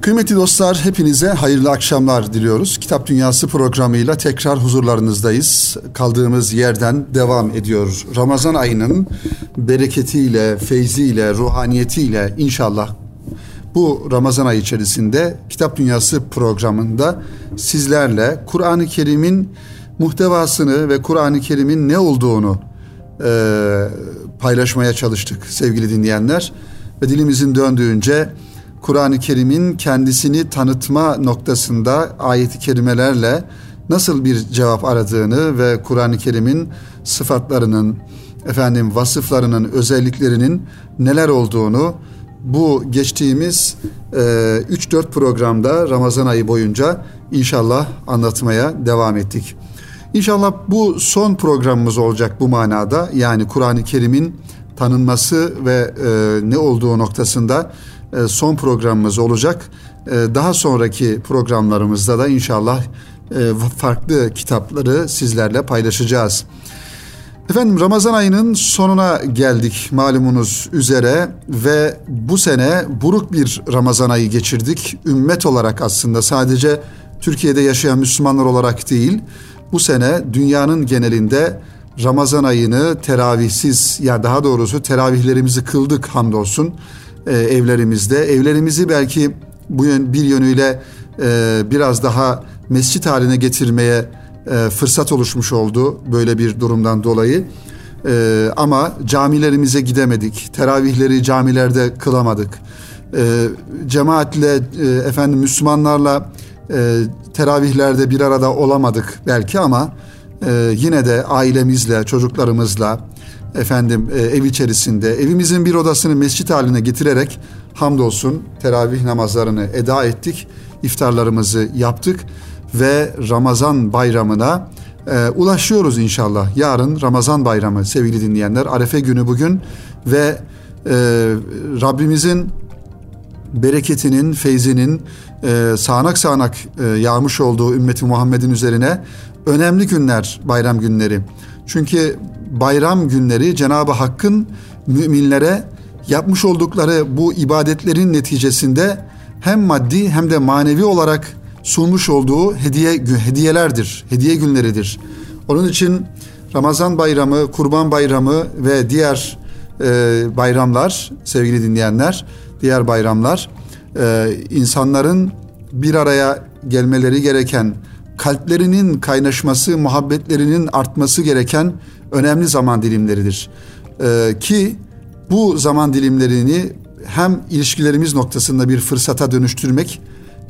Kıymetli dostlar hepinize hayırlı akşamlar diliyoruz. Kitap Dünyası programıyla tekrar huzurlarınızdayız. Kaldığımız yerden devam ediyor. Ramazan ayının bereketiyle, feyziyle, ruhaniyetiyle inşallah bu Ramazan ayı içerisinde Kitap Dünyası programında sizlerle Kur'an-ı Kerim'in muhtevasını ve Kur'an-ı Kerim'in ne olduğunu e, paylaşmaya çalıştık sevgili dinleyenler. Ve dilimizin döndüğünce Kur'an-ı Kerim'in kendisini tanıtma noktasında ayeti kerimelerle nasıl bir cevap aradığını ve Kur'an-ı Kerim'in sıfatlarının, efendim vasıflarının, özelliklerinin neler olduğunu bu geçtiğimiz e, 3-4 programda Ramazan ayı boyunca inşallah anlatmaya devam ettik. İnşallah bu son programımız olacak bu manada. Yani Kur'an-ı Kerim'in tanınması ve e, ne olduğu noktasında son programımız olacak. E, daha sonraki programlarımızda da inşallah e, farklı kitapları sizlerle paylaşacağız. Efendim Ramazan ayının sonuna geldik malumunuz üzere ve bu sene buruk bir Ramazan ayı geçirdik. Ümmet olarak aslında sadece Türkiye'de yaşayan Müslümanlar olarak değil, bu sene dünyanın genelinde Ramazan ayını teravihsiz ya daha doğrusu teravihlerimizi kıldık hamdolsun e, evlerimizde. Evlerimizi belki bu yön, bir yönüyle e, biraz daha mescit haline getirmeye e, fırsat oluşmuş oldu böyle bir durumdan dolayı. E, ama camilerimize gidemedik. Teravihleri camilerde kılamadık. E, cemaatle e, efendim Müslümanlarla e, teravihlerde bir arada olamadık belki ama e, yine de ailemizle, çocuklarımızla efendim e, ev içerisinde evimizin bir odasını mescit haline getirerek hamdolsun teravih namazlarını eda ettik. iftarlarımızı yaptık ve Ramazan bayramına e, ulaşıyoruz inşallah. Yarın Ramazan bayramı sevgili dinleyenler. Arefe günü bugün ve e, Rabbimizin bereketinin, feyzinin e, sağanak sağanak e, yağmış olduğu ümmeti Muhammed'in üzerine önemli günler, bayram günleri. Çünkü bayram günleri Cenab-ı Hakk'ın müminlere yapmış oldukları bu ibadetlerin neticesinde hem maddi hem de manevi olarak sunmuş olduğu hediye hediyelerdir, hediye günleridir. Onun için Ramazan bayramı, Kurban bayramı ve diğer e, bayramlar sevgili dinleyenler, diğer bayramlar e, insanların bir araya gelmeleri gereken, kalplerinin kaynaşması, muhabbetlerinin artması gereken önemli zaman dilimleridir. E, ki bu zaman dilimlerini hem ilişkilerimiz noktasında bir fırsata dönüştürmek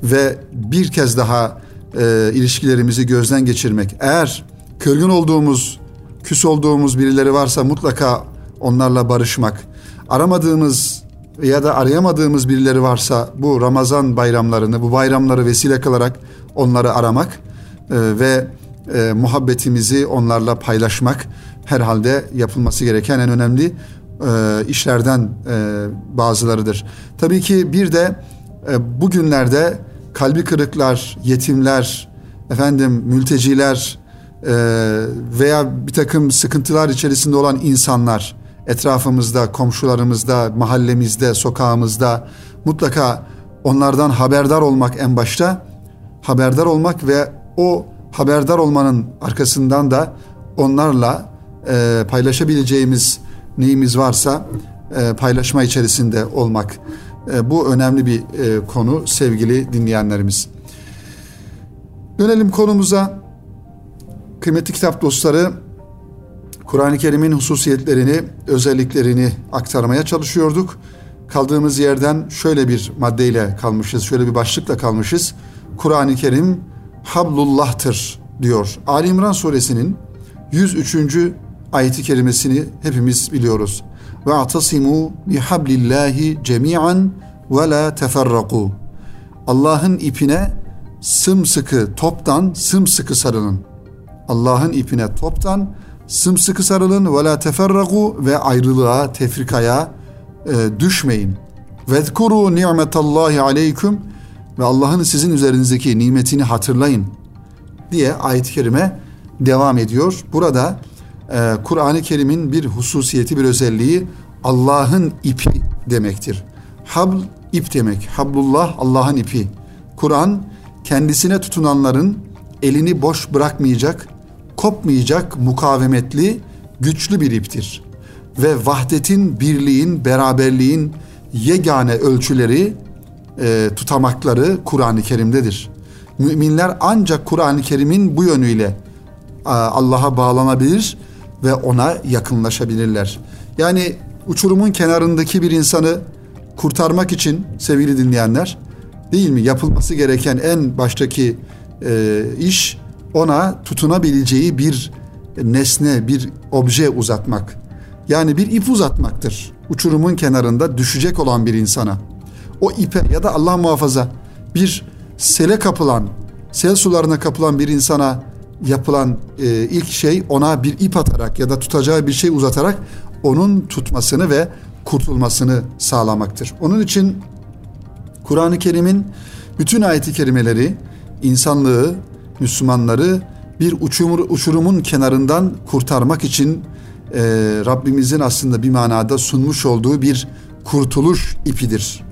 ve bir kez daha e, ilişkilerimizi gözden geçirmek. Eğer kırgın olduğumuz, küs olduğumuz birileri varsa mutlaka onlarla barışmak. Aramadığımız ya da arayamadığımız birileri varsa bu Ramazan bayramlarını, bu bayramları vesile kılarak onları aramak e, ve e, muhabbetimizi onlarla paylaşmak herhalde yapılması gereken en önemli e, işlerden e, bazılarıdır. Tabii ki bir de e, bugünlerde kalbi kırıklar, yetimler, efendim mülteciler e, veya bir takım sıkıntılar içerisinde olan insanlar etrafımızda, komşularımızda, mahallemizde, sokağımızda mutlaka onlardan haberdar olmak en başta haberdar olmak ve o haberdar olmanın arkasından da onlarla e, paylaşabileceğimiz neyimiz varsa e, paylaşma içerisinde olmak. E, bu önemli bir e, konu sevgili dinleyenlerimiz. Dönelim konumuza. Kıymetli kitap dostları Kur'an-ı Kerim'in hususiyetlerini, özelliklerini aktarmaya çalışıyorduk. Kaldığımız yerden şöyle bir maddeyle kalmışız, şöyle bir başlıkla kalmışız. Kur'an-ı Kerim hablullah'tır diyor. Ali İmran suresinin 103. ayeti kerimesini hepimiz biliyoruz. Ve atasimu bihablillahi cemi'an ve la teferraku. Allah'ın ipine sımsıkı toptan sımsıkı sarılın. Allah'ın ipine toptan sımsıkı sarılın ve la teferraku ve ayrılığa, tefrikaya e, düşmeyin. Vezkuru ni'metallahi aleyküm ve Allah'ın sizin üzerinizdeki nimetini hatırlayın diye ayet-i kerime devam ediyor. Burada e, Kur'an-ı Kerim'in bir hususiyeti, bir özelliği Allah'ın ipi demektir. Habl ip demek. Hablullah Allah'ın ipi. Kur'an kendisine tutunanların elini boş bırakmayacak, kopmayacak mukavemetli, güçlü bir iptir. Ve vahdetin, birliğin, beraberliğin yegane ölçüleri, e, tutamakları Kur'an-ı Kerim'dedir. Müminler ancak Kur'an-ı Kerim'in bu yönüyle Allah'a bağlanabilir ve ona yakınlaşabilirler. Yani uçurumun kenarındaki bir insanı kurtarmak için sevgili dinleyenler değil mi yapılması gereken en baştaki e, iş ona tutunabileceği bir nesne, bir obje uzatmak. Yani bir ip uzatmaktır. Uçurumun kenarında düşecek olan bir insana. O ipe ya da Allah muhafaza bir sele kapılan, sel sularına kapılan bir insana yapılan e, ilk şey ona bir ip atarak ya da tutacağı bir şey uzatarak onun tutmasını ve kurtulmasını sağlamaktır. Onun için Kur'an-ı Kerim'in bütün ayet-i kerimeleri insanlığı, Müslümanları bir uçumur, uçurumun kenarından kurtarmak için e, Rabbimizin aslında bir manada sunmuş olduğu bir kurtuluş ipidir.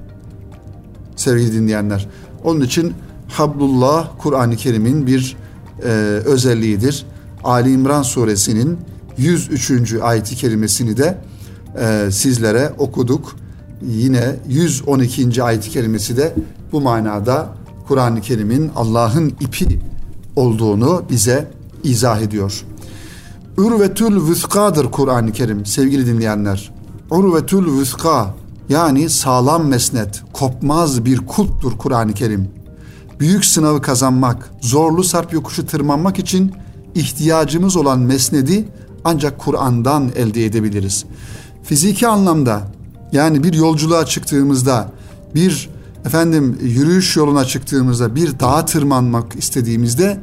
Sevgili dinleyenler. Onun için Hablullah Kur'an-ı Kerim'in bir e, özelliğidir. Ali İmran suresinin 103. ayeti kerimesini de e, sizlere okuduk. Yine 112. ayet-i kerimesi de bu manada Kur'an-ı Kerim'in Allah'ın ipi olduğunu bize izah ediyor. Urvetül vüskadır Kur'an-ı Kerim sevgili dinleyenler. Urvetül vüska yani sağlam mesnet, kopmaz bir kulptur Kur'an-ı Kerim. Büyük sınavı kazanmak, zorlu sarp yokuşu tırmanmak için ihtiyacımız olan mesnedi ancak Kur'an'dan elde edebiliriz. Fiziki anlamda yani bir yolculuğa çıktığımızda, bir efendim yürüyüş yoluna çıktığımızda, bir dağa tırmanmak istediğimizde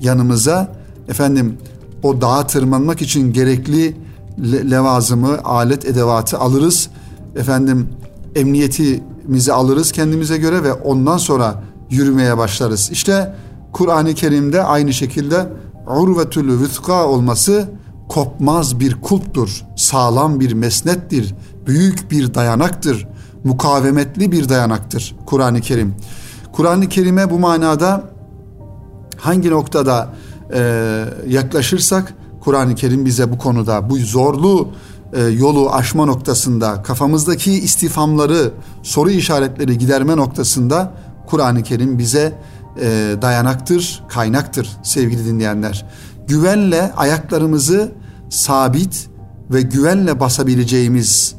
yanımıza efendim o dağa tırmanmak için gerekli le- levazımı, alet edevatı alırız. Efendim emniyetimizi alırız kendimize göre ve ondan sonra yürümeye başlarız. İşte Kur'an-ı Kerim'de aynı şekilde urvetül vütka olması kopmaz bir kulptur, sağlam bir mesnettir, büyük bir dayanaktır, mukavemetli bir dayanaktır Kur'an-ı Kerim. Kur'an-ı Kerim'e bu manada hangi noktada e, yaklaşırsak Kur'an-ı Kerim bize bu konuda bu zorlu e, yolu aşma noktasında kafamızdaki istifamları soru işaretleri giderme noktasında Kur'an-ı Kerim bize e, dayanaktır, kaynaktır sevgili dinleyenler. Güvenle ayaklarımızı sabit ve güvenle basabileceğimiz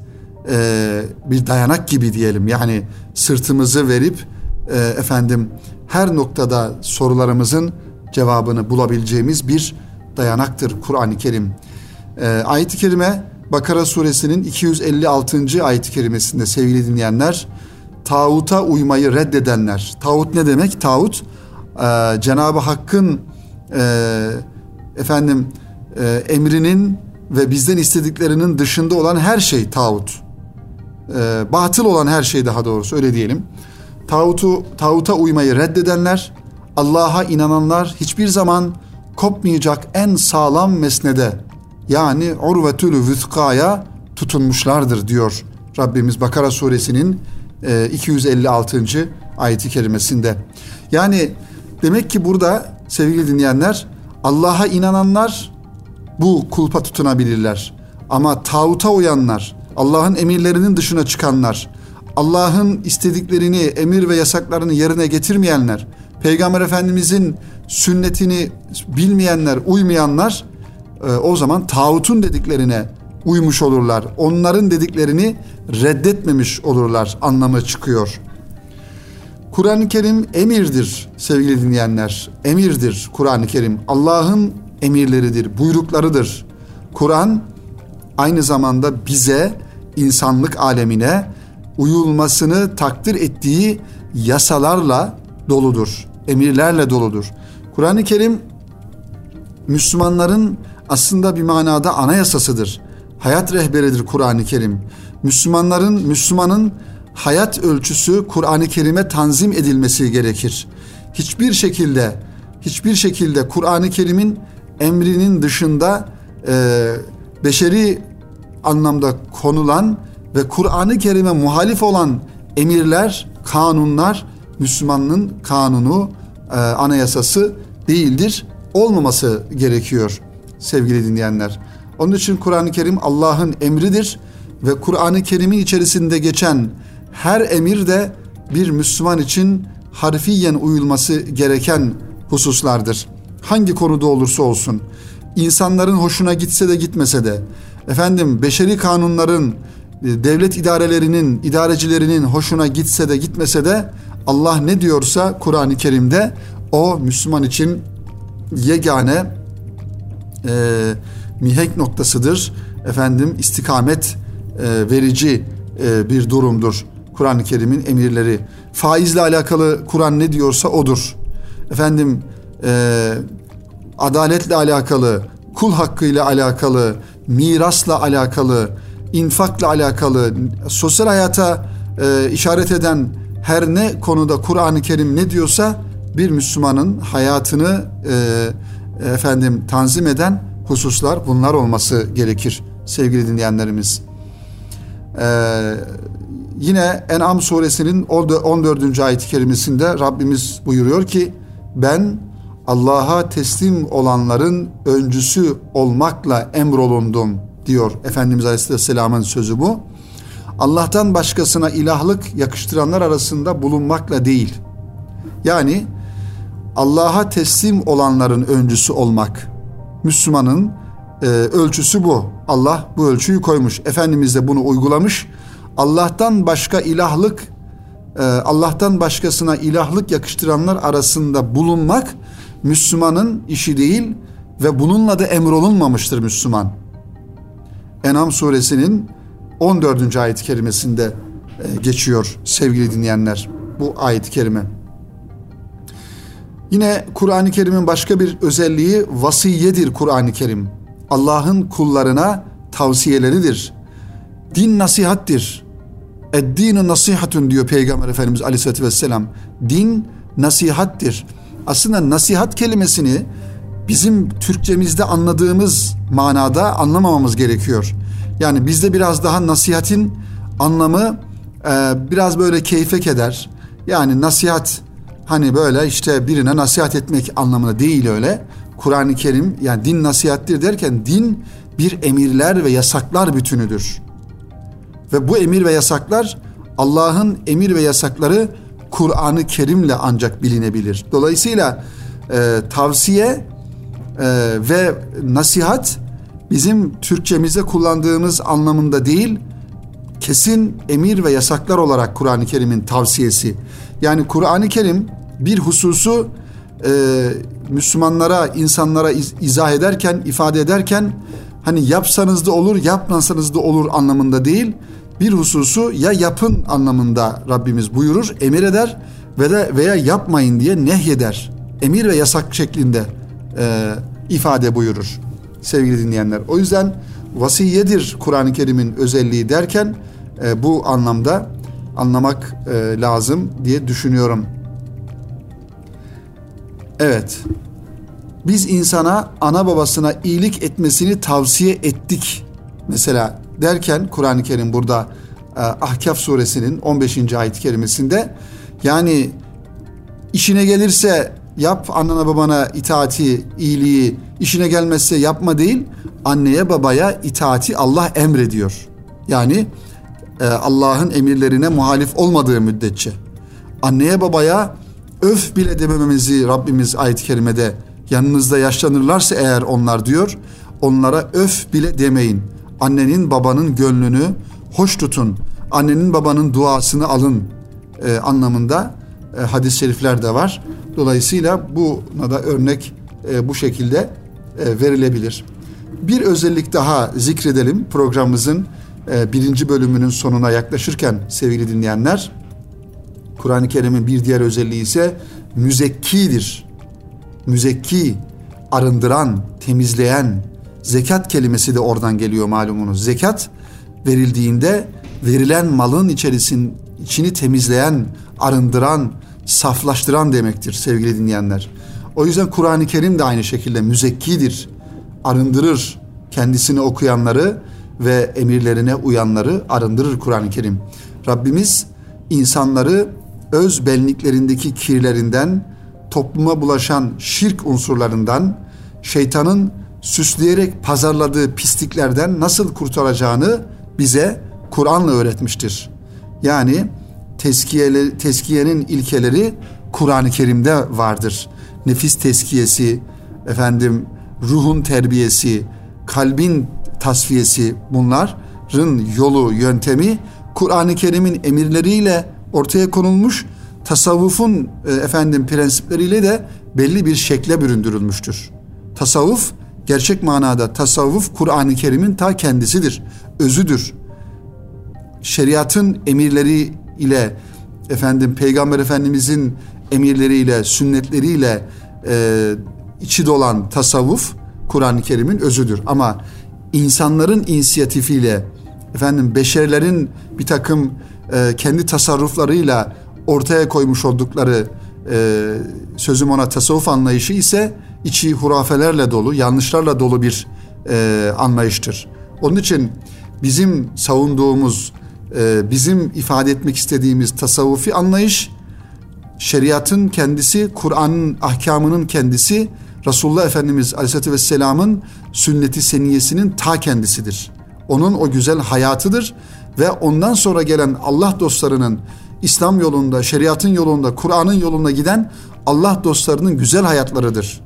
e, bir dayanak gibi diyelim. Yani sırtımızı verip e, efendim her noktada sorularımızın cevabını bulabileceğimiz bir dayanaktır Kur'an-ı Kerim. E, ayet-i kerime Bakara suresinin 256. ayet-i kerimesinde sevgili dinleyenler tağuta uymayı reddedenler. Tağut ne demek? Tağut e, Cenab-ı Hakk'ın e, efendim e, emrinin ve bizden istediklerinin dışında olan her şey tağut. E, batıl olan her şey daha doğrusu öyle diyelim. Tağutu, tağuta uymayı reddedenler, Allah'a inananlar hiçbir zaman kopmayacak en sağlam mesnede yani urvetülü vüthkaya tutunmuşlardır diyor Rabbimiz Bakara suresinin 256. E, ayeti kerimesinde. Yani demek ki burada sevgili dinleyenler Allah'a inananlar bu kulpa tutunabilirler. Ama tağuta uyanlar, Allah'ın emirlerinin dışına çıkanlar, Allah'ın istediklerini, emir ve yasaklarını yerine getirmeyenler, Peygamber Efendimizin sünnetini bilmeyenler, uymayanlar e, o zaman tağutun dediklerine uymuş olurlar. Onların dediklerini reddetmemiş olurlar anlamı çıkıyor. Kur'an-ı Kerim emirdir sevgili dinleyenler. Emirdir Kur'an-ı Kerim. Allah'ın emirleridir, buyruklarıdır. Kur'an aynı zamanda bize insanlık alemine uyulmasını takdir ettiği yasalarla doludur. Emirlerle doludur. Kur'an-ı Kerim Müslümanların aslında bir manada anayasasıdır. Hayat rehberidir Kur'an-ı Kerim. Müslümanların, Müslümanın hayat ölçüsü Kur'an-ı Kerim'e tanzim edilmesi gerekir. Hiçbir şekilde, hiçbir şekilde Kur'an-ı Kerim'in emrinin dışında e, beşeri anlamda konulan ve Kur'an-ı Kerim'e muhalif olan emirler, kanunlar Müslümanın kanunu, e, anayasası değildir. Olmaması gerekiyor sevgili dinleyenler. Onun için Kur'an-ı Kerim Allah'ın emridir ve Kur'an-ı Kerim'in içerisinde geçen her emir de bir Müslüman için harfiyen uyulması gereken hususlardır. Hangi konuda olursa olsun. insanların hoşuna gitse de gitmese de efendim beşeri kanunların e, devlet idarelerinin idarecilerinin hoşuna gitse de gitmese de Allah ne diyorsa Kur'an-ı Kerim'de o Müslüman için yegane e, mihenk noktasıdır. Efendim istikamet e, verici e, bir durumdur. Kur'an-ı Kerim'in emirleri. Faizle alakalı Kur'an ne diyorsa odur. Efendim e, adaletle alakalı, kul hakkıyla alakalı, mirasla alakalı, infakla alakalı, sosyal hayata e, işaret eden her ne konuda Kur'an-ı Kerim ne diyorsa bir Müslümanın hayatını e, efendim tanzim eden hususlar bunlar olması gerekir sevgili dinleyenlerimiz. Ee, yine En'am suresinin 14. ayet-i kerimesinde Rabbimiz buyuruyor ki ben Allah'a teslim olanların öncüsü olmakla emrolundum diyor Efendimiz Aleyhisselam'ın sözü bu. Allah'tan başkasına ilahlık yakıştıranlar arasında bulunmakla değil. Yani Allah'a teslim olanların öncüsü olmak. Müslümanın e, ölçüsü bu. Allah bu ölçüyü koymuş. Efendimiz de bunu uygulamış. Allah'tan başka ilahlık e, Allah'tan başkasına ilahlık yakıştıranlar arasında bulunmak Müslümanın işi değil ve bununla da emrolunmamıştır Müslüman. Enam suresinin 14. ayet-i kerimesinde e, geçiyor sevgili dinleyenler bu ayet-i kerime. Yine Kur'an-ı Kerim'in başka bir özelliği vasiyedir Kur'an-ı Kerim. Allah'ın kullarına tavsiyeleridir. Din nasihattir. Eddinu nasihatun diyor Peygamber Efendimiz Aleyhisselatü Vesselam. Din nasihattir. Aslında nasihat kelimesini bizim Türkçemizde anladığımız manada anlamamamız gerekiyor. Yani bizde biraz daha nasihatin anlamı e, biraz böyle keyfe keder. Yani nasihat hani böyle işte birine nasihat etmek anlamında değil öyle. Kur'an-ı Kerim yani din nasihattir derken din bir emirler ve yasaklar bütünüdür. Ve bu emir ve yasaklar Allah'ın emir ve yasakları Kur'an-ı Kerim'le ancak bilinebilir. Dolayısıyla e, tavsiye e, ve nasihat bizim Türkçemizde kullandığımız anlamında değil, kesin emir ve yasaklar olarak Kur'an-ı Kerim'in tavsiyesi. Yani Kur'an-ı Kerim bir hususu e, Müslümanlara, insanlara iz, izah ederken, ifade ederken hani yapsanız da olur, yapmasanız da olur anlamında değil. Bir hususu ya yapın anlamında Rabbimiz buyurur, emir eder ve de veya yapmayın diye nehyeder. Emir ve yasak şeklinde e, ifade buyurur sevgili dinleyenler. O yüzden vasiyedir Kur'an-ı Kerim'in özelliği derken e, bu anlamda anlamak e, lazım diye düşünüyorum. Evet. Biz insana ana babasına iyilik etmesini tavsiye ettik. Mesela derken Kur'an-ı Kerim burada e, Ahkaf suresinin 15. ayet-i kerimesinde yani işine gelirse yap annana babana itaati, iyiliği, işine gelmezse yapma değil, anneye babaya itaati Allah emrediyor. Yani e, Allah'ın emirlerine muhalif olmadığı müddetçe. Anneye babaya öf bile demememizi Rabbimiz ayet-i kerimede yanınızda yaşlanırlarsa eğer onlar diyor onlara öf bile demeyin. Annenin babanın gönlünü hoş tutun. Annenin babanın duasını alın e, anlamında e, hadis-i şerifler de var. Dolayısıyla buna da örnek e, bu şekilde e, verilebilir. Bir özellik daha zikredelim programımızın e, birinci bölümünün sonuna yaklaşırken sevgili dinleyenler. Kur'an-ı Kerim'in bir diğer özelliği ise müzekkidir. Müzekki, arındıran, temizleyen, zekat kelimesi de oradan geliyor malumunuz. Zekat verildiğinde verilen malın içerisin, içini temizleyen, arındıran, saflaştıran demektir sevgili dinleyenler. O yüzden Kur'an-ı Kerim de aynı şekilde müzekkidir. Arındırır kendisini okuyanları ve emirlerine uyanları arındırır Kur'an-ı Kerim. Rabbimiz insanları öz benliklerindeki kirlerinden, topluma bulaşan şirk unsurlarından, şeytanın süsleyerek pazarladığı pisliklerden nasıl kurtaracağını bize Kur'an'la öğretmiştir. Yani teskiyeli, teskiyenin ilkeleri Kur'an-ı Kerim'de vardır. Nefis teskiyesi, efendim ruhun terbiyesi, kalbin tasfiyesi bunların yolu, yöntemi Kur'an-ı Kerim'in emirleriyle ortaya konulmuş, tasavvufun e, efendim prensipleriyle de belli bir şekle büründürülmüştür. Tasavvuf gerçek manada tasavvuf Kur'an-ı Kerim'in ta kendisidir, özüdür. Şeriatın emirleri ile efendim Peygamber Efendimizin emirleriyle, sünnetleriyle e, içi dolan tasavvuf Kur'an-ı Kerim'in özüdür. Ama insanların inisiyatifiyle efendim beşerlerin bir takım e, kendi tasarruflarıyla ortaya koymuş oldukları e, sözüm ona tasavvuf anlayışı ise içi hurafelerle dolu, yanlışlarla dolu bir e, anlayıştır. Onun için bizim savunduğumuz, e, bizim ifade etmek istediğimiz tasavvufi anlayış, şeriatın kendisi, Kur'an'ın ahkamının kendisi, Resulullah Efendimiz Aleyhisselatü Vesselam'ın sünneti seniyesinin ta kendisidir. Onun o güzel hayatıdır ve ondan sonra gelen Allah dostlarının İslam yolunda, şeriatın yolunda, Kur'an'ın yolunda giden Allah dostlarının güzel hayatlarıdır.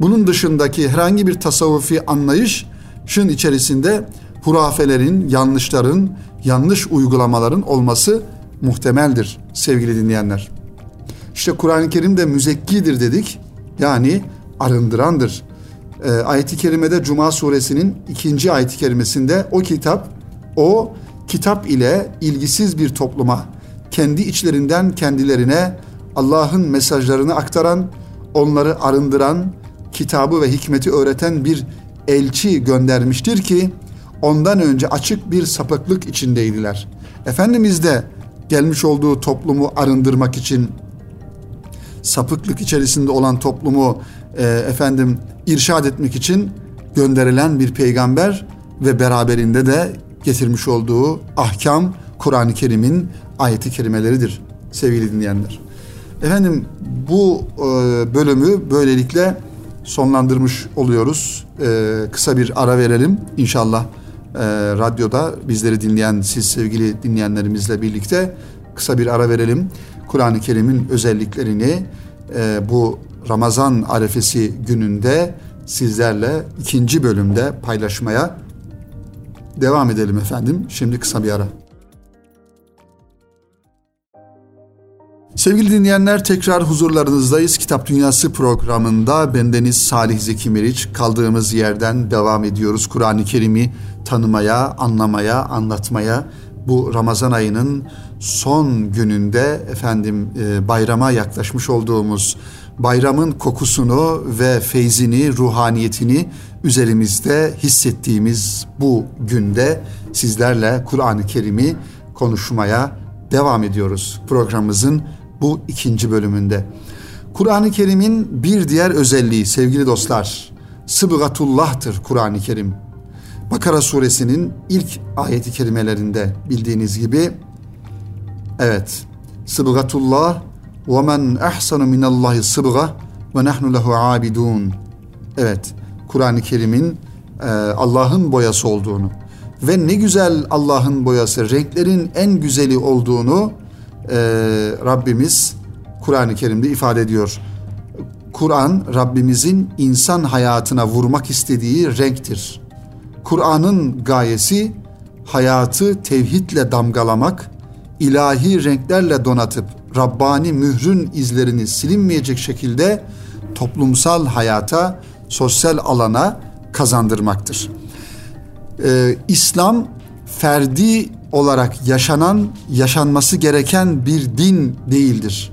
Bunun dışındaki herhangi bir tasavvufi anlayışın içerisinde hurafelerin, yanlışların, yanlış uygulamaların olması muhtemeldir sevgili dinleyenler. İşte Kur'an-ı Kerim de müzekkidir dedik. Yani arındırandır. E, ayet-i kerimede Cuma suresinin ikinci ayet-i kerimesinde o kitap, o kitap ile ilgisiz bir topluma, kendi içlerinden kendilerine Allah'ın mesajlarını aktaran, onları arındıran, kitabı ve hikmeti öğreten bir elçi göndermiştir ki ondan önce açık bir sapıklık içindeydiler. Efendimiz de gelmiş olduğu toplumu arındırmak için sapıklık içerisinde olan toplumu e, efendim irşad etmek için gönderilen bir peygamber ve beraberinde de getirmiş olduğu ahkam Kur'an-ı Kerim'in ayeti kerimeleridir sevgili dinleyenler. Efendim bu e, bölümü böylelikle sonlandırmış oluyoruz. E, kısa bir ara verelim inşallah e, radyoda bizleri dinleyen siz sevgili dinleyenlerimizle birlikte kısa bir ara verelim. Kur'an-ı Kerim'in özelliklerini e, bu Ramazan arefesi gününde sizlerle ikinci bölümde paylaşmaya devam edelim efendim. Şimdi kısa bir ara. Sevgili dinleyenler tekrar huzurlarınızdayız. Kitap Dünyası programında bendeniz Salih Zeki Meriç kaldığımız yerden devam ediyoruz. Kur'an-ı Kerim'i tanımaya, anlamaya, anlatmaya bu Ramazan ayının son gününde efendim e, bayrama yaklaşmış olduğumuz bayramın kokusunu ve feyzini, ruhaniyetini üzerimizde hissettiğimiz bu günde sizlerle Kur'an-ı Kerim'i konuşmaya devam ediyoruz programımızın bu ikinci bölümünde. Kur'an-ı Kerim'in bir diğer özelliği sevgili dostlar, sıbgatullah'tır Kur'an-ı Kerim. Bakara suresinin ilk ayeti kerimelerinde bildiğiniz gibi evet sıbgatullah ve men ahsanu minallahi sıbga ve nahnu lehu abidun. Evet Kur'an-ı Kerim'in e, Allah'ın boyası olduğunu ve ne güzel Allah'ın boyası renklerin en güzeli olduğunu e, Rabbimiz Kur'an-ı Kerim'de ifade ediyor. Kur'an Rabbimizin insan hayatına vurmak istediği renktir. Kur'an'ın gayesi hayatı tevhidle damgalamak, ilahi renklerle donatıp Rabbani mührün izlerini silinmeyecek şekilde toplumsal hayata, sosyal alana kazandırmaktır. Ee, İslam ferdi olarak yaşanan, yaşanması gereken bir din değildir.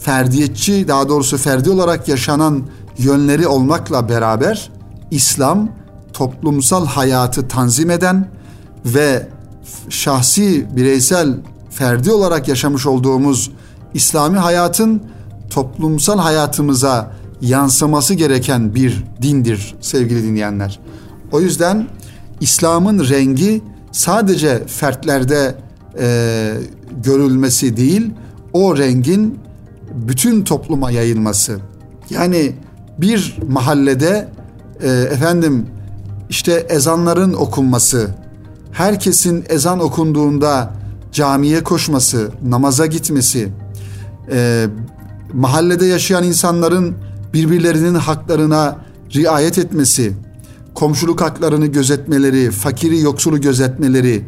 Ferdiyetçi, daha doğrusu ferdi olarak yaşanan yönleri olmakla beraber İslam toplumsal hayatı tanzim eden ve şahsi, bireysel, ferdi olarak yaşamış olduğumuz İslami hayatın toplumsal hayatımıza yansıması gereken bir dindir sevgili dinleyenler. O yüzden İslam'ın rengi sadece fertlerde e, görülmesi değil, o rengin bütün topluma yayılması. Yani bir mahallede e, efendim işte ezanların okunması, herkesin ezan okunduğunda camiye koşması, namaza gitmesi, e, mahallede yaşayan insanların birbirlerinin haklarına riayet etmesi, komşuluk haklarını gözetmeleri, fakiri yoksulu gözetmeleri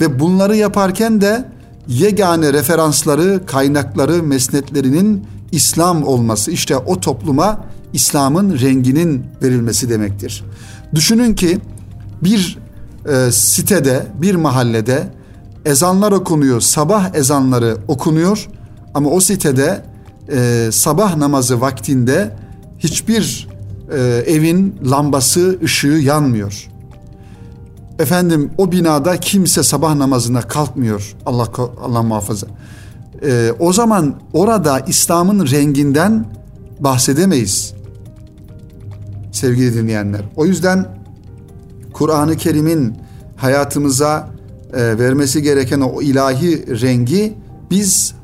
ve bunları yaparken de yegane referansları, kaynakları, mesnetlerinin İslam olması. işte o topluma İslam'ın renginin verilmesi demektir. Düşünün ki bir e, sitede, bir mahallede ezanlar okunuyor, sabah ezanları okunuyor ama o sitede e, sabah namazı vaktinde hiçbir e, evin lambası, ışığı yanmıyor. Efendim o binada kimse sabah namazına kalkmıyor. Allah Allah muhafaza. E, o zaman orada İslam'ın renginden bahsedemeyiz. Sevgili dinleyenler. O yüzden Kur'an-ı Kerim'in hayatımıza e, vermesi gereken o ilahi rengi biz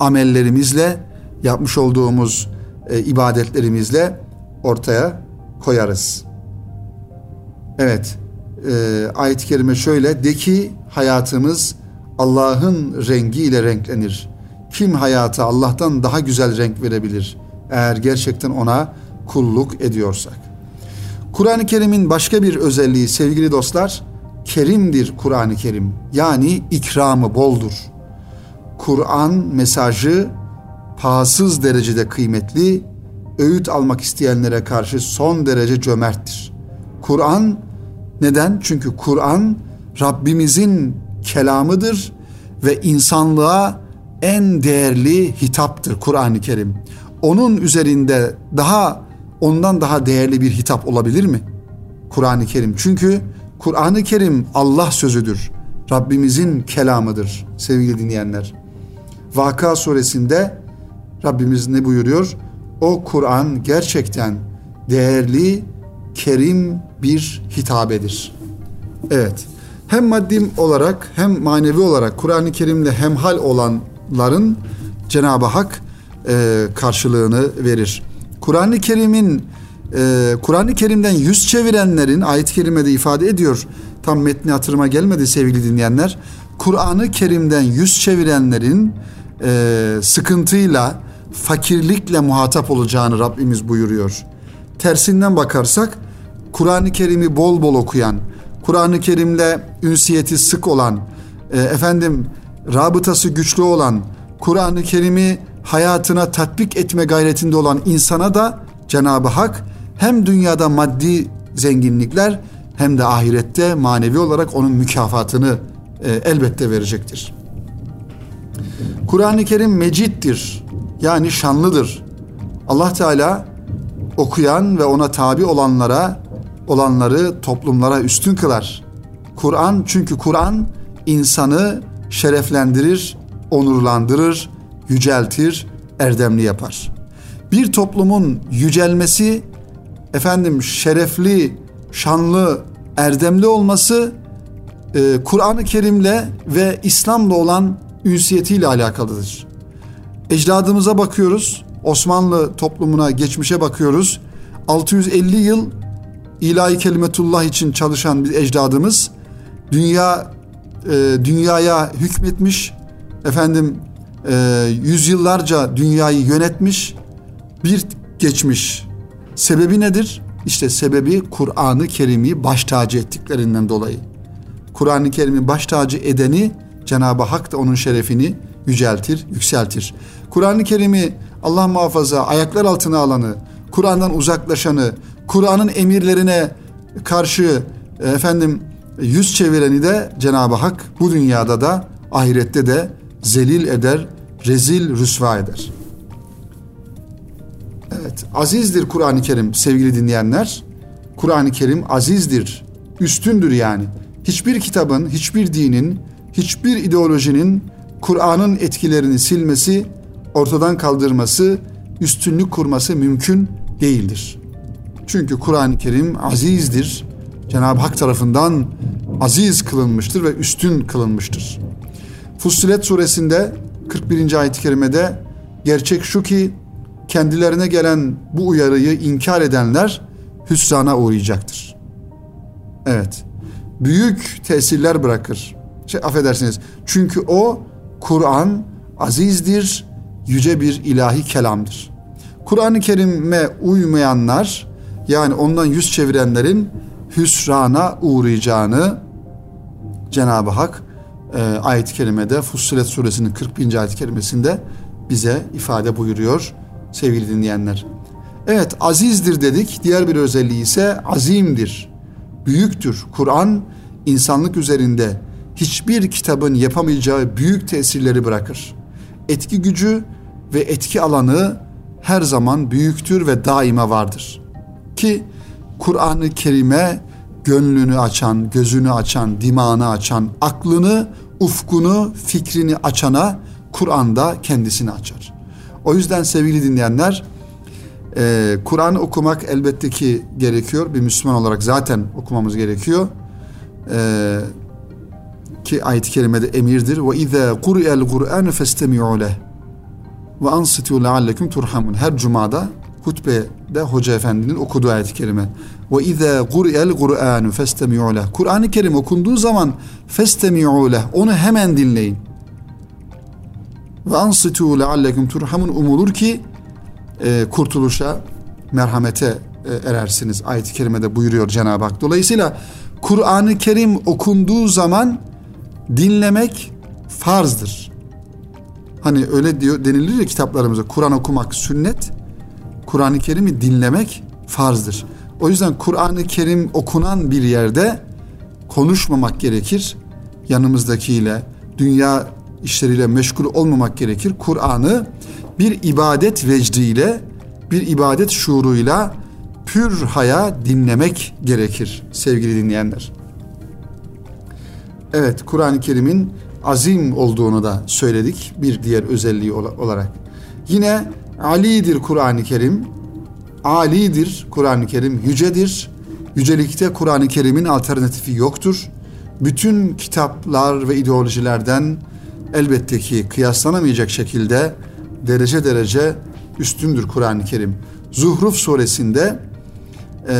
amellerimizle yapmış olduğumuz e, ibadetlerimizle ortaya koyarız. Evet, e, ayet-i kerime şöyle de ki hayatımız Allah'ın rengiyle renklenir. Kim hayata Allah'tan daha güzel renk verebilir eğer gerçekten ona kulluk ediyorsak. Kur'an-ı Kerim'in başka bir özelliği sevgili dostlar, kerimdir Kur'an-ı Kerim. Yani ikramı boldur. Kur'an mesajı pahasız derecede kıymetli, öğüt almak isteyenlere karşı son derece cömerttir. Kur'an neden? Çünkü Kur'an Rabbimizin kelamıdır ve insanlığa en değerli hitaptır Kur'an-ı Kerim. Onun üzerinde daha ondan daha değerli bir hitap olabilir mi? Kur'an-ı Kerim. Çünkü Kur'an-ı Kerim Allah sözüdür. Rabbimizin kelamıdır sevgili dinleyenler. Vaka suresinde Rabbimiz ne buyuruyor? O Kur'an gerçekten değerli, kerim bir hitabedir. Evet. Hem maddi olarak hem manevi olarak Kur'an-ı Kerim'le hemhal olanların Cenab-ı Hak karşılığını verir. Kur'an-ı Kerim'in e, Kur'an-ı Kerim'den yüz çevirenlerin ayet-i kerimede ifade ediyor. Tam metni hatırıma gelmedi sevgili dinleyenler. Kur'an-ı Kerim'den yüz çevirenlerin e, sıkıntıyla, fakirlikle muhatap olacağını Rabbimiz buyuruyor. Tersinden bakarsak Kur'an-ı Kerim'i bol bol okuyan, Kur'an-ı Kerim'le ünsiyeti sık olan, e, efendim rabıtası güçlü olan, Kur'an-ı Kerim'i hayatına tatbik etme gayretinde olan insana da Cenab-ı Hak hem dünyada maddi zenginlikler hem de ahirette manevi olarak onun mükafatını e, elbette verecektir. Kur'an-ı Kerim meciddir. Yani şanlıdır. Allah Teala okuyan ve ona tabi olanlara olanları toplumlara üstün kılar. Kur'an çünkü Kur'an insanı şereflendirir, onurlandırır, yüceltir, erdemli yapar. Bir toplumun yücelmesi efendim şerefli, şanlı, erdemli olması e, Kur'an-ı Kerim'le ve İslam'la olan ünsiyetiyle alakalıdır. Ecdadımıza bakıyoruz, Osmanlı toplumuna, geçmişe bakıyoruz. 650 yıl ilahi kelimetullah için çalışan bir ecdadımız dünya e, dünyaya hükmetmiş efendim e, yüzyıllarca dünyayı yönetmiş bir geçmiş. Sebebi nedir? İşte sebebi Kur'an-ı Kerim'i baş tacı ettiklerinden dolayı. Kur'an-ı Kerim'i baş tacı edeni Cenab-ı Hak da onun şerefini yüceltir, yükseltir. Kur'an-ı Kerim'i Allah muhafaza ayaklar altına alanı, Kur'an'dan uzaklaşanı, Kur'an'ın emirlerine karşı efendim yüz çevireni de Cenab-ı Hak bu dünyada da ahirette de zelil eder, rezil rüsva eder. Evet, azizdir Kur'an-ı Kerim sevgili dinleyenler. Kur'an-ı Kerim azizdir, üstündür yani. Hiçbir kitabın, hiçbir dinin, hiçbir ideolojinin Kur'an'ın etkilerini silmesi, ortadan kaldırması, üstünlük kurması mümkün değildir. Çünkü Kur'an-ı Kerim azizdir. Cenab-ı Hak tarafından aziz kılınmıştır ve üstün kılınmıştır. Fussilet suresinde 41. ayet-i kerimede gerçek şu ki kendilerine gelen bu uyarıyı inkar edenler hüsrana uğrayacaktır. Evet. Büyük tesirler bırakır. Şey, affedersiniz. Çünkü o Kur'an azizdir, yüce bir ilahi kelamdır. Kur'an-ı Kerim'e uymayanlar yani ondan yüz çevirenlerin hüsrana uğrayacağını Cenab-ı Hak e, ayet-i kerimede Fussilet suresinin 41. ayet-i kerimesinde bize ifade buyuruyor sevgili dinleyenler. Evet azizdir dedik. Diğer bir özelliği ise azimdir. Büyüktür. Kur'an insanlık üzerinde hiçbir kitabın yapamayacağı büyük tesirleri bırakır. Etki gücü ve etki alanı her zaman büyüktür ve daima vardır. Ki Kur'an-ı Kerim'e gönlünü açan, gözünü açan, dimağını açan, aklını, ufkunu, fikrini açana Kur'an'da kendisini açar. O yüzden sevgili dinleyenler, e, Kur'an okumak elbette ki gerekiyor. Bir Müslüman olarak zaten okumamız gerekiyor. E, ki ayet-i kerimede emirdir. Ve izâ kur'el Kur'an festemi'u leh ve ansitu leallekum turhamun. Her cumada hutbede hoca efendinin okuduğu ayet-i kerime. Ve izâ kur'el Kur'an festemi'u leh. Kur'an-ı Kerim okunduğu zaman festemi'u leh. Onu hemen dinleyin. Ve ansitu leallekum turhamun. Umulur ki e, kurtuluşa, merhamete e, erersiniz. Ayet-i kerimede buyuruyor Cenab-ı Hak. Dolayısıyla Kur'an-ı Kerim okunduğu zaman dinlemek farzdır. Hani öyle diyor denilir ya kitaplarımızda Kur'an okumak sünnet, Kur'an-ı Kerim'i dinlemek farzdır. O yüzden Kur'an-ı Kerim okunan bir yerde konuşmamak gerekir. Yanımızdakiyle, dünya işleriyle meşgul olmamak gerekir. Kur'an'ı bir ibadet vecdiyle, bir ibadet şuuruyla pür haya dinlemek gerekir sevgili dinleyenler. Evet Kur'an-ı Kerim'in azim olduğunu da söyledik bir diğer özelliği olarak. Yine alidir Kur'an-ı Kerim. Alidir Kur'an-ı Kerim, yücedir. Yücelikte Kur'an-ı Kerim'in alternatifi yoktur. Bütün kitaplar ve ideolojilerden elbette ki kıyaslanamayacak şekilde derece derece üstündür Kur'an-ı Kerim. Zuhruf suresinde e,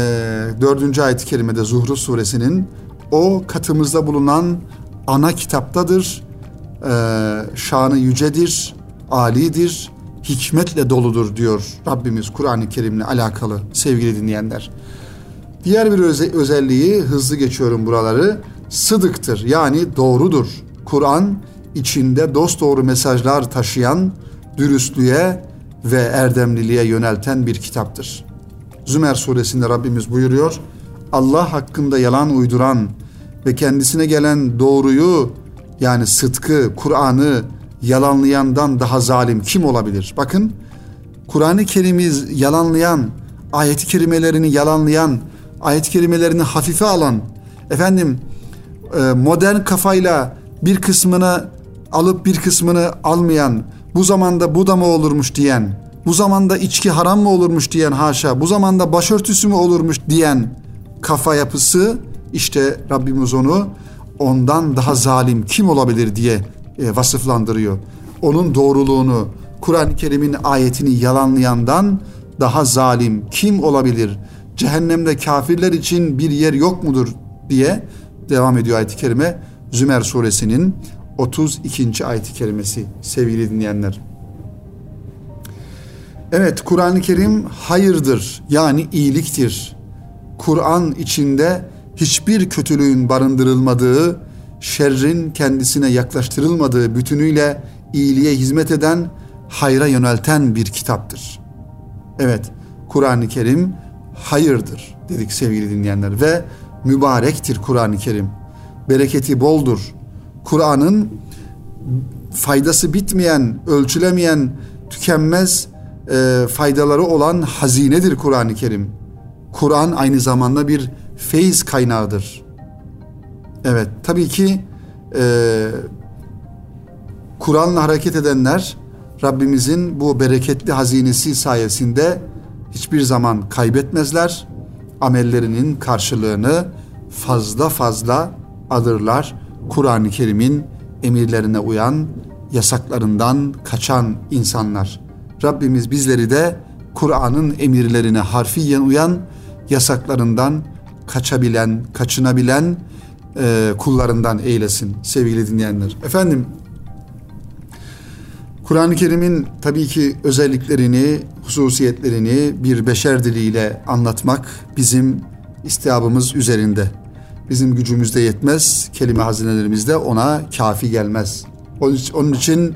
dördüncü ayet-i kerimede Zuhruf suresinin o katımızda bulunan ana kitaptadır. E, şanı yücedir, alidir, hikmetle doludur diyor Rabbimiz Kur'an-ı Kerim'le alakalı sevgili dinleyenler. Diğer bir öze- özelliği hızlı geçiyorum buraları. Sıdıktır yani doğrudur. Kur'an içinde dost doğru mesajlar taşıyan, dürüstlüğe ve erdemliliğe yönelten bir kitaptır. Zümer suresinde Rabbimiz buyuruyor. Allah hakkında yalan uyduran ve kendisine gelen doğruyu yani sıdkı, Kur'an'ı yalanlayandan daha zalim kim olabilir? Bakın Kur'an-ı Kerim'i yalanlayan, ayet-i kerimelerini yalanlayan, ayet-i kerimelerini hafife alan, efendim e, modern kafayla bir kısmını alıp bir kısmını almayan, bu zamanda bu da mı olurmuş diyen, bu zamanda içki haram mı olurmuş diyen haşa, bu zamanda başörtüsü mü olurmuş diyen kafa yapısı işte Rabbimiz onu ondan daha zalim kim olabilir diye e, vasıflandırıyor. Onun doğruluğunu, Kur'an-ı Kerim'in ayetini yalanlayandan daha zalim kim olabilir? Cehennemde kafirler için bir yer yok mudur diye devam ediyor ayet-i kerime. Zümer suresinin 32. ayet-i kerimesi sevgili dinleyenler. Evet Kur'an-ı Kerim hayırdır yani iyiliktir. Kur'an içinde hiçbir kötülüğün barındırılmadığı, şerrin kendisine yaklaştırılmadığı bütünüyle iyiliğe hizmet eden, hayra yönelten bir kitaptır. Evet, Kur'an-ı Kerim hayırdır dedik sevgili dinleyenler ve mübarektir Kur'an-ı Kerim. Bereketi boldur. Kur'an'ın faydası bitmeyen, ölçülemeyen, tükenmez e, faydaları olan hazinedir Kur'an-ı Kerim. Kur'an aynı zamanda bir feyiz kaynağıdır. Evet, tabii ki e, Kur'an'la hareket edenler Rabbimizin bu bereketli hazinesi sayesinde hiçbir zaman kaybetmezler. Amellerinin karşılığını fazla fazla alırlar. Kur'an-ı Kerim'in emirlerine uyan, yasaklarından kaçan insanlar. Rabbimiz bizleri de Kur'an'ın emirlerine harfiyen uyan, yasaklarından kaçabilen, kaçınabilen e, kullarından eylesin sevgili dinleyenler. Efendim Kur'an-ı Kerim'in tabii ki özelliklerini, hususiyetlerini bir beşer diliyle anlatmak bizim istiabımız üzerinde. Bizim gücümüzde yetmez, kelime hazinelerimizde ona kafi gelmez. Onun için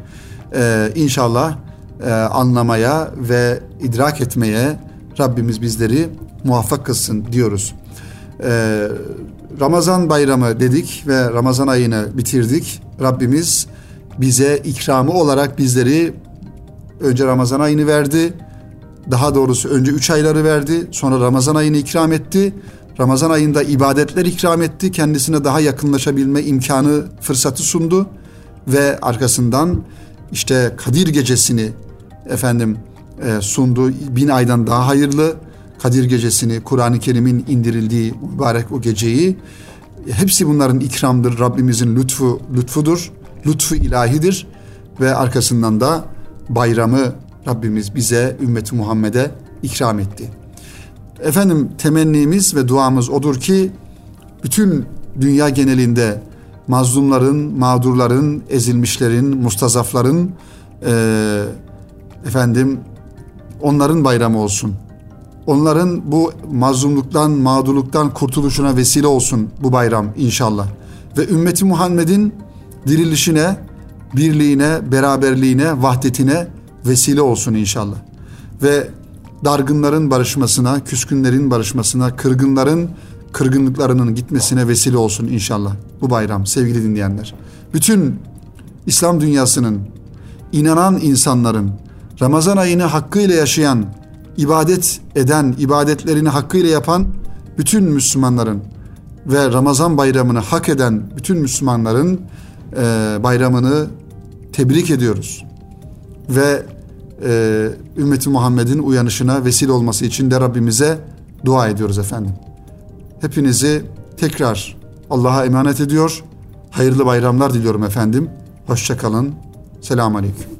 e, inşallah e, anlamaya ve idrak etmeye Rabbimiz bizleri muvaffak kılsın diyoruz. E, Ramazan bayramı dedik ve Ramazan ayını bitirdik. Rabbimiz bize ikramı olarak bizleri önce Ramazan ayını verdi. Daha doğrusu önce üç ayları verdi. Sonra Ramazan ayını ikram etti. Ramazan ayında ibadetler ikram etti. Kendisine daha yakınlaşabilme imkanı, fırsatı sundu. Ve arkasından işte Kadir gecesini efendim e, sundu. Bin aydan daha hayırlı Kadir gecesini, Kur'an-ı Kerim'in indirildiği mübarek o geceyi hepsi bunların ikramdır. Rabbimizin lütfu lütfudur. Lütfu ilahidir ve arkasından da bayramı Rabbimiz bize ümmeti Muhammed'e ikram etti. Efendim temennimiz ve duamız odur ki bütün dünya genelinde mazlumların, mağdurların, ezilmişlerin, mustazafların e, efendim onların bayramı olsun. Onların bu mazlumluktan, mağdurluktan kurtuluşuna vesile olsun bu bayram inşallah. Ve ümmeti Muhammed'in dirilişine, birliğine, beraberliğine, vahdetine vesile olsun inşallah. Ve dargınların barışmasına, küskünlerin barışmasına, kırgınların kırgınlıklarının gitmesine vesile olsun inşallah bu bayram sevgili dinleyenler. Bütün İslam dünyasının inanan insanların Ramazan ayını hakkıyla yaşayan, ibadet eden, ibadetlerini hakkıyla yapan bütün Müslümanların ve Ramazan bayramını hak eden bütün Müslümanların e, bayramını tebrik ediyoruz. Ve e, ümmeti Muhammed'in uyanışına vesile olması için de Rabbimize dua ediyoruz efendim. Hepinizi tekrar Allah'a emanet ediyor. Hayırlı bayramlar diliyorum efendim. Hoşçakalın. Selamun Aleyküm.